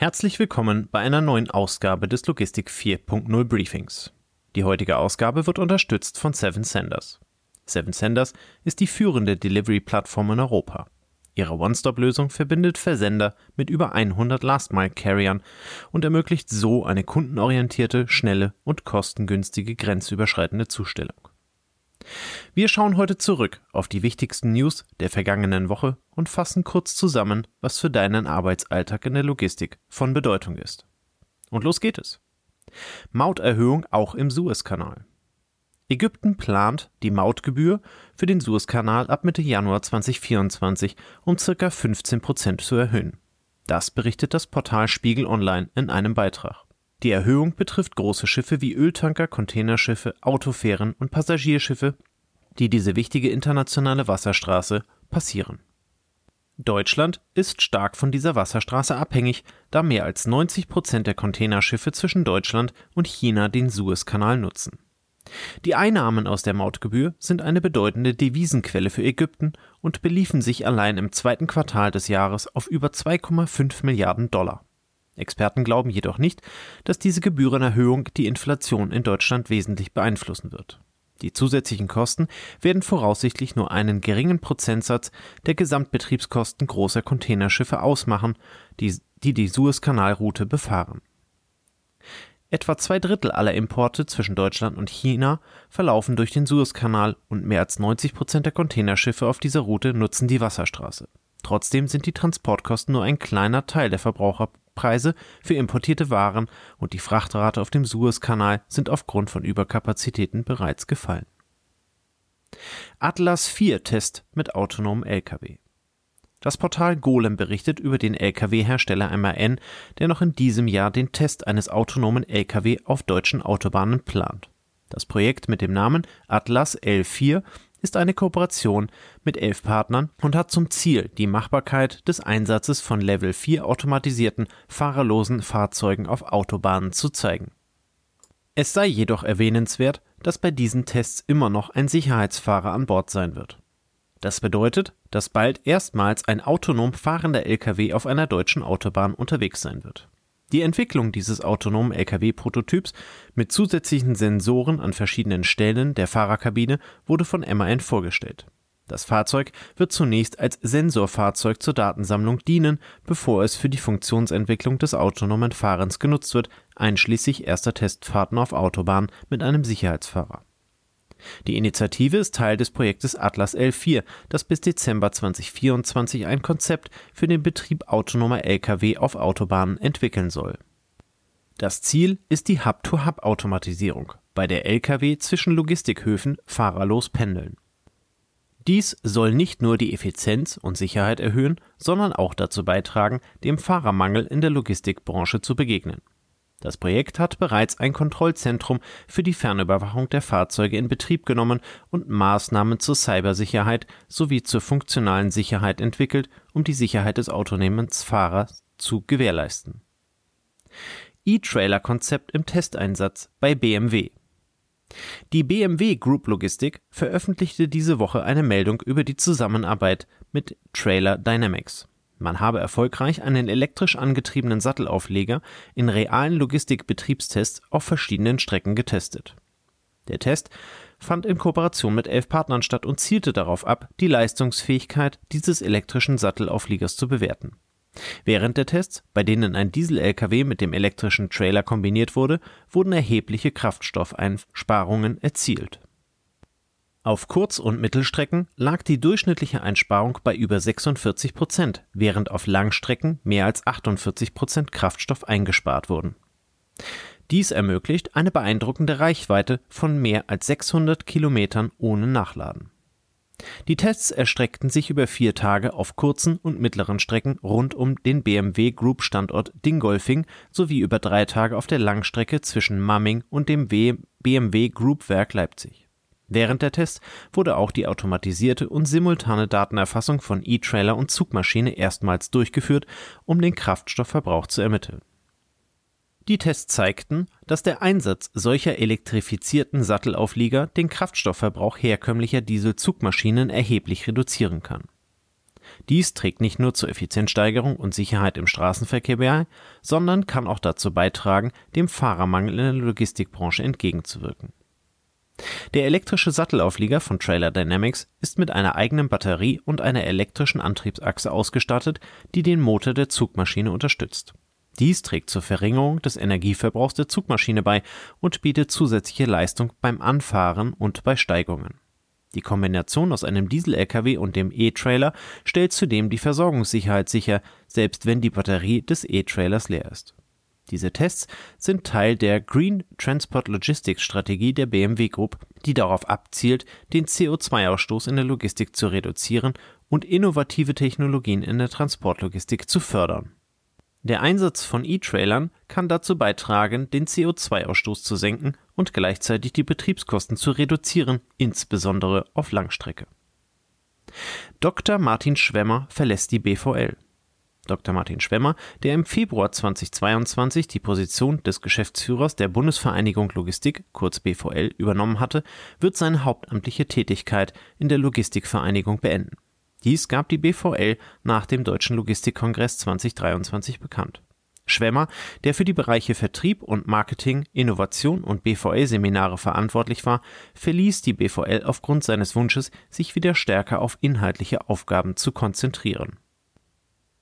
Herzlich willkommen bei einer neuen Ausgabe des Logistik 4.0 Briefings. Die heutige Ausgabe wird unterstützt von Seven Senders. Seven Senders ist die führende Delivery-Plattform in Europa. Ihre One-Stop-Lösung verbindet Versender mit über 100 Last-Mile-Carriern und ermöglicht so eine kundenorientierte, schnelle und kostengünstige grenzüberschreitende Zustellung. Wir schauen heute zurück auf die wichtigsten News der vergangenen Woche und fassen kurz zusammen, was für deinen Arbeitsalltag in der Logistik von Bedeutung ist. Und los geht es. Mauterhöhung auch im Suezkanal. Ägypten plant, die Mautgebühr für den Suezkanal ab Mitte Januar 2024 um ca. 15 Prozent zu erhöhen. Das berichtet das Portal Spiegel Online in einem Beitrag. Die Erhöhung betrifft große Schiffe wie Öltanker, Containerschiffe, Autofähren und Passagierschiffe, die diese wichtige internationale Wasserstraße passieren. Deutschland ist stark von dieser Wasserstraße abhängig, da mehr als 90 Prozent der Containerschiffe zwischen Deutschland und China den Suezkanal nutzen. Die Einnahmen aus der Mautgebühr sind eine bedeutende Devisenquelle für Ägypten und beliefen sich allein im zweiten Quartal des Jahres auf über 2,5 Milliarden Dollar. Experten glauben jedoch nicht, dass diese Gebührenerhöhung die Inflation in Deutschland wesentlich beeinflussen wird. Die zusätzlichen Kosten werden voraussichtlich nur einen geringen Prozentsatz der Gesamtbetriebskosten großer Containerschiffe ausmachen, die die, die Suezkanalroute befahren. Etwa zwei Drittel aller Importe zwischen Deutschland und China verlaufen durch den Suezkanal und mehr als 90 Prozent der Containerschiffe auf dieser Route nutzen die Wasserstraße. Trotzdem sind die Transportkosten nur ein kleiner Teil der Verbraucher Preise für importierte Waren und die Frachtrate auf dem Suezkanal sind aufgrund von Überkapazitäten bereits gefallen. Atlas 4 Test mit autonomen Lkw. Das Portal Golem berichtet über den Lkw-Hersteller MAN, der noch in diesem Jahr den Test eines autonomen Lkw auf deutschen Autobahnen plant. Das Projekt mit dem Namen Atlas L4 ist eine Kooperation mit elf Partnern und hat zum Ziel, die Machbarkeit des Einsatzes von Level 4 automatisierten, fahrerlosen Fahrzeugen auf Autobahnen zu zeigen. Es sei jedoch erwähnenswert, dass bei diesen Tests immer noch ein Sicherheitsfahrer an Bord sein wird. Das bedeutet, dass bald erstmals ein autonom fahrender Lkw auf einer deutschen Autobahn unterwegs sein wird. Die Entwicklung dieses autonomen Lkw-Prototyps mit zusätzlichen Sensoren an verschiedenen Stellen der Fahrerkabine wurde von MAN vorgestellt. Das Fahrzeug wird zunächst als Sensorfahrzeug zur Datensammlung dienen, bevor es für die Funktionsentwicklung des autonomen Fahrens genutzt wird, einschließlich erster Testfahrten auf Autobahnen mit einem Sicherheitsfahrer die Initiative ist Teil des Projektes Atlas L4, das bis Dezember 2024 ein Konzept für den Betrieb autonomer Lkw auf Autobahnen entwickeln soll. Das Ziel ist die Hub-to-Hub-Automatisierung, bei der Lkw zwischen Logistikhöfen fahrerlos pendeln. Dies soll nicht nur die Effizienz und Sicherheit erhöhen, sondern auch dazu beitragen, dem Fahrermangel in der Logistikbranche zu begegnen das Projekt hat bereits ein Kontrollzentrum für die Fernüberwachung der Fahrzeuge in Betrieb genommen und Maßnahmen zur Cybersicherheit sowie zur funktionalen Sicherheit entwickelt, um die Sicherheit des Autonomensfahrers zu gewährleisten. E-Trailer-Konzept im Testeinsatz bei BMW. Die BMW Group Logistik veröffentlichte diese Woche eine Meldung über die Zusammenarbeit mit Trailer Dynamics. Man habe erfolgreich einen elektrisch angetriebenen Sattelaufleger in realen Logistikbetriebstests auf verschiedenen Strecken getestet. Der Test fand in Kooperation mit elf Partnern statt und zielte darauf ab, die Leistungsfähigkeit dieses elektrischen Sattelaufliegers zu bewerten. Während der Tests, bei denen ein Diesel-LKW mit dem elektrischen Trailer kombiniert wurde, wurden erhebliche Kraftstoffeinsparungen erzielt auf Kurz- und Mittelstrecken lag die durchschnittliche Einsparung bei über 46 Prozent, während auf Langstrecken mehr als 48 Prozent Kraftstoff eingespart wurden. Dies ermöglicht eine beeindruckende Reichweite von mehr als 600 Kilometern ohne Nachladen. Die Tests erstreckten sich über vier Tage auf kurzen und mittleren Strecken rund um den BMW Group Standort Dingolfing sowie über drei Tage auf der Langstrecke zwischen Mamming und dem BMW Group Werk Leipzig. Während der Tests wurde auch die automatisierte und simultane Datenerfassung von E-Trailer und Zugmaschine erstmals durchgeführt, um den Kraftstoffverbrauch zu ermitteln. Die Tests zeigten, dass der Einsatz solcher elektrifizierten Sattelauflieger den Kraftstoffverbrauch herkömmlicher Dieselzugmaschinen erheblich reduzieren kann. Dies trägt nicht nur zur Effizienzsteigerung und Sicherheit im Straßenverkehr bei, sondern kann auch dazu beitragen, dem Fahrermangel in der Logistikbranche entgegenzuwirken. Der elektrische Sattelauflieger von Trailer Dynamics ist mit einer eigenen Batterie und einer elektrischen Antriebsachse ausgestattet, die den Motor der Zugmaschine unterstützt. Dies trägt zur Verringerung des Energieverbrauchs der Zugmaschine bei und bietet zusätzliche Leistung beim Anfahren und bei Steigungen. Die Kombination aus einem Diesel-Lkw und dem E-Trailer stellt zudem die Versorgungssicherheit sicher, selbst wenn die Batterie des E-Trailers leer ist. Diese Tests sind Teil der Green Transport Logistics Strategie der BMW Group, die darauf abzielt, den CO2-Ausstoß in der Logistik zu reduzieren und innovative Technologien in der Transportlogistik zu fördern. Der Einsatz von E-Trailern kann dazu beitragen, den CO2-Ausstoß zu senken und gleichzeitig die Betriebskosten zu reduzieren, insbesondere auf Langstrecke. Dr. Martin Schwemmer verlässt die BVL. Dr. Martin Schwemmer, der im Februar 2022 die Position des Geschäftsführers der Bundesvereinigung Logistik, kurz BVL, übernommen hatte, wird seine hauptamtliche Tätigkeit in der Logistikvereinigung beenden. Dies gab die BVL nach dem Deutschen Logistikkongress 2023 bekannt. Schwemmer, der für die Bereiche Vertrieb und Marketing, Innovation und BVL-Seminare verantwortlich war, verließ die BVL aufgrund seines Wunsches, sich wieder stärker auf inhaltliche Aufgaben zu konzentrieren.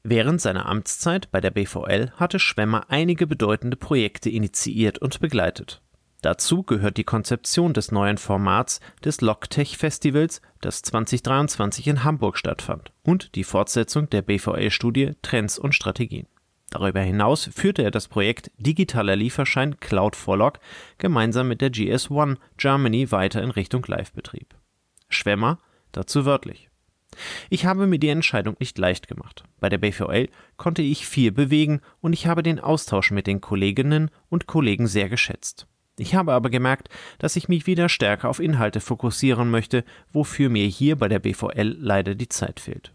Während seiner Amtszeit bei der BVL hatte Schwemmer einige bedeutende Projekte initiiert und begleitet. Dazu gehört die Konzeption des neuen Formats des Logtech Festivals, das 2023 in Hamburg stattfand, und die Fortsetzung der BVL-Studie Trends und Strategien. Darüber hinaus führte er das Projekt Digitaler Lieferschein Cloud for Log gemeinsam mit der GS1 Germany weiter in Richtung Livebetrieb. Schwemmer dazu wörtlich. Ich habe mir die Entscheidung nicht leicht gemacht. Bei der BVL konnte ich viel bewegen und ich habe den Austausch mit den Kolleginnen und Kollegen sehr geschätzt. Ich habe aber gemerkt, dass ich mich wieder stärker auf Inhalte fokussieren möchte, wofür mir hier bei der BVL leider die Zeit fehlt.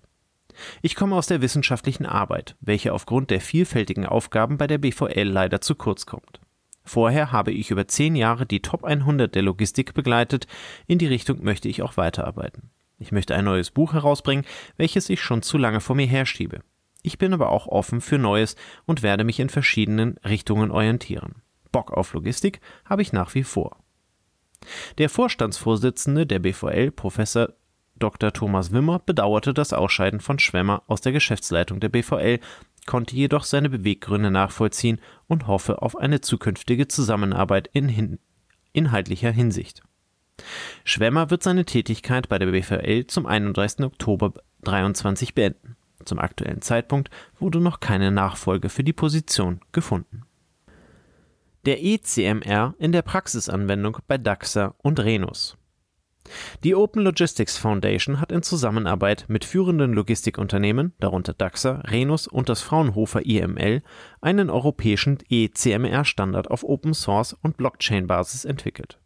Ich komme aus der wissenschaftlichen Arbeit, welche aufgrund der vielfältigen Aufgaben bei der BVL leider zu kurz kommt. Vorher habe ich über zehn Jahre die Top 100 der Logistik begleitet, in die Richtung möchte ich auch weiterarbeiten. Ich möchte ein neues Buch herausbringen, welches ich schon zu lange vor mir herschiebe. Ich bin aber auch offen für Neues und werde mich in verschiedenen Richtungen orientieren. Bock auf Logistik habe ich nach wie vor. Der Vorstandsvorsitzende der BVL, Professor Dr. Thomas Wimmer, bedauerte das Ausscheiden von Schwemmer aus der Geschäftsleitung der BVL, konnte jedoch seine Beweggründe nachvollziehen und hoffe auf eine zukünftige Zusammenarbeit in hin inhaltlicher Hinsicht. Schwemmer wird seine Tätigkeit bei der BVL zum 31. Oktober 2023 beenden. Zum aktuellen Zeitpunkt wurde noch keine Nachfolge für die Position gefunden der ECMR in der Praxisanwendung bei DAXA und Renus. Die Open Logistics Foundation hat in Zusammenarbeit mit führenden Logistikunternehmen, darunter DAXA, Renus und das Fraunhofer IML, einen europäischen ECMR-Standard auf Open Source und Blockchain-Basis entwickelt.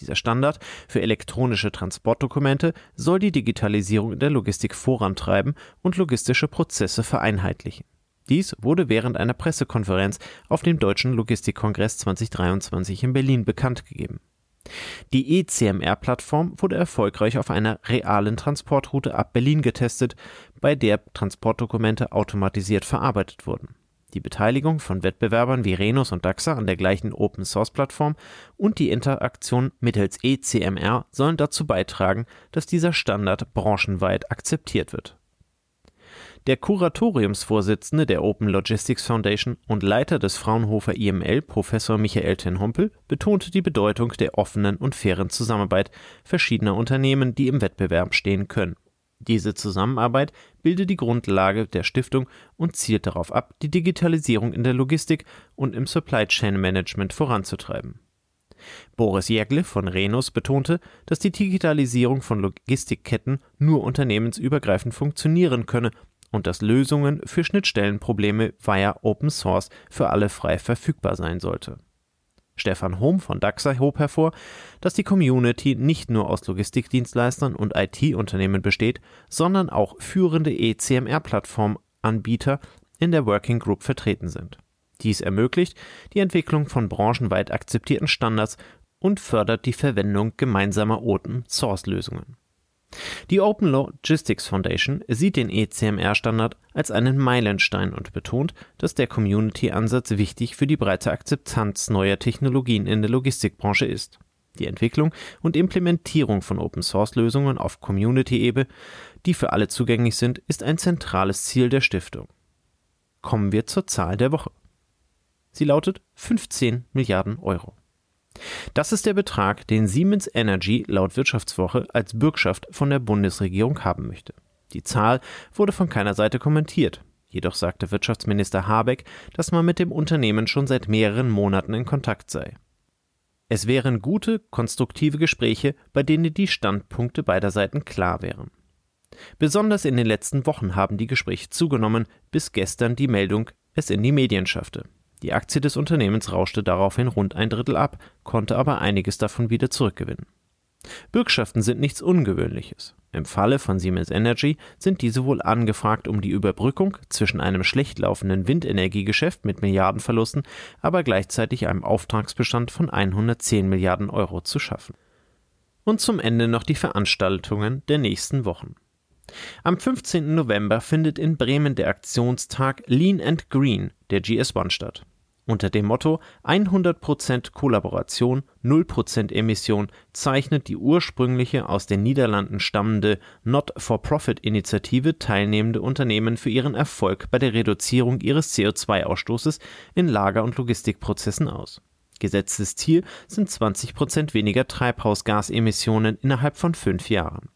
Dieser Standard für elektronische Transportdokumente soll die Digitalisierung in der Logistik vorantreiben und logistische Prozesse vereinheitlichen. Dies wurde während einer Pressekonferenz auf dem Deutschen Logistikkongress 2023 in Berlin bekannt gegeben. Die eCMR-Plattform wurde erfolgreich auf einer realen Transportroute ab Berlin getestet, bei der Transportdokumente automatisiert verarbeitet wurden. Die Beteiligung von Wettbewerbern wie Renus und Daxa an der gleichen Open-Source-Plattform und die Interaktion mittels eCMR sollen dazu beitragen, dass dieser Standard branchenweit akzeptiert wird der Kuratoriumsvorsitzende der Open Logistics Foundation und Leiter des Fraunhofer IML, Professor Michael ten Hompel, betonte die Bedeutung der offenen und fairen Zusammenarbeit verschiedener Unternehmen, die im Wettbewerb stehen können. Diese Zusammenarbeit bildet die Grundlage der Stiftung und zielt darauf ab, die Digitalisierung in der Logistik und im Supply Chain Management voranzutreiben. Boris Jägle von Renus betonte, dass die Digitalisierung von Logistikketten nur unternehmensübergreifend funktionieren könne und dass Lösungen für Schnittstellenprobleme via Open Source für alle frei verfügbar sein sollte. Stefan Hohm von Daxa hob hervor, dass die Community nicht nur aus Logistikdienstleistern und IT-Unternehmen besteht, sondern auch führende eCMR-Plattformanbieter in der Working Group vertreten sind. Dies ermöglicht die Entwicklung von branchenweit akzeptierten Standards und fördert die Verwendung gemeinsamer Open-Source-Lösungen. Die Open Logistics Foundation sieht den ECMR-Standard als einen Meilenstein und betont, dass der Community-Ansatz wichtig für die breite Akzeptanz neuer Technologien in der Logistikbranche ist. Die Entwicklung und Implementierung von Open-Source-Lösungen auf Community-Ebene, die für alle zugänglich sind, ist ein zentrales Ziel der Stiftung. Kommen wir zur Zahl der Woche. Sie lautet 15 Milliarden Euro. Das ist der Betrag, den Siemens Energy laut Wirtschaftswoche als Bürgschaft von der Bundesregierung haben möchte. Die Zahl wurde von keiner Seite kommentiert. Jedoch sagte Wirtschaftsminister Habeck, dass man mit dem Unternehmen schon seit mehreren Monaten in Kontakt sei. Es wären gute, konstruktive Gespräche, bei denen die Standpunkte beider Seiten klar wären. Besonders in den letzten Wochen haben die Gespräche zugenommen, bis gestern die Meldung es in die Medien schaffte. Die Aktie des Unternehmens rauschte daraufhin rund ein Drittel ab, konnte aber einiges davon wieder zurückgewinnen. Bürgschaften sind nichts Ungewöhnliches. Im Falle von Siemens Energy sind diese wohl angefragt, um die Überbrückung zwischen einem schlecht laufenden Windenergiegeschäft mit Milliardenverlusten, aber gleichzeitig einem Auftragsbestand von 110 Milliarden Euro zu schaffen. Und zum Ende noch die Veranstaltungen der nächsten Wochen. Am 15. November findet in Bremen der Aktionstag Lean and Green der GS1 statt. Unter dem Motto 100% Kollaboration, 0% Emission zeichnet die ursprüngliche aus den Niederlanden stammende Not-for-Profit-Initiative teilnehmende Unternehmen für ihren Erfolg bei der Reduzierung ihres CO2-Ausstoßes in Lager- und Logistikprozessen aus. Gesetztes Ziel sind 20% weniger Treibhausgasemissionen innerhalb von fünf Jahren.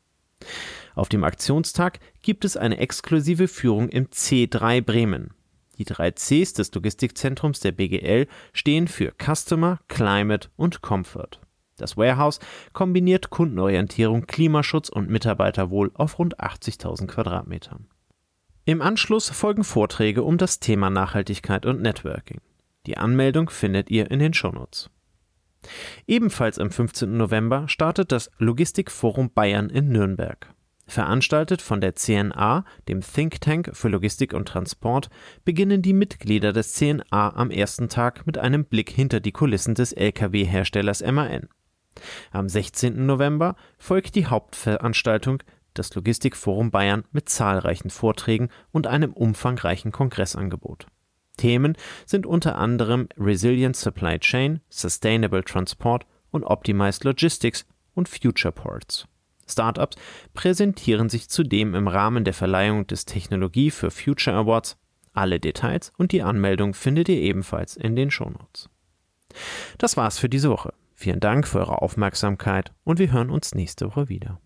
Auf dem Aktionstag gibt es eine exklusive Führung im C3 Bremen. Die drei Cs des Logistikzentrums der BGL stehen für Customer, Climate und Comfort. Das Warehouse kombiniert Kundenorientierung, Klimaschutz und Mitarbeiterwohl auf rund 80.000 Quadratmetern. Im Anschluss folgen Vorträge um das Thema Nachhaltigkeit und Networking. Die Anmeldung findet ihr in den Shownotes. Ebenfalls am 15. November startet das Logistikforum Bayern in Nürnberg. Veranstaltet von der CNA, dem Think Tank für Logistik und Transport, beginnen die Mitglieder des CNA am ersten Tag mit einem Blick hinter die Kulissen des Lkw-Herstellers MAN. Am 16. November folgt die Hauptveranstaltung, das Logistikforum Bayern mit zahlreichen Vorträgen und einem umfangreichen Kongressangebot. Themen sind unter anderem Resilient Supply Chain, Sustainable Transport und Optimized Logistics und Future Ports. Startups präsentieren sich zudem im Rahmen der Verleihung des Technologie für Future Awards. Alle Details und die Anmeldung findet ihr ebenfalls in den Shownotes. Das war's für diese Woche. Vielen Dank für eure Aufmerksamkeit und wir hören uns nächste Woche wieder.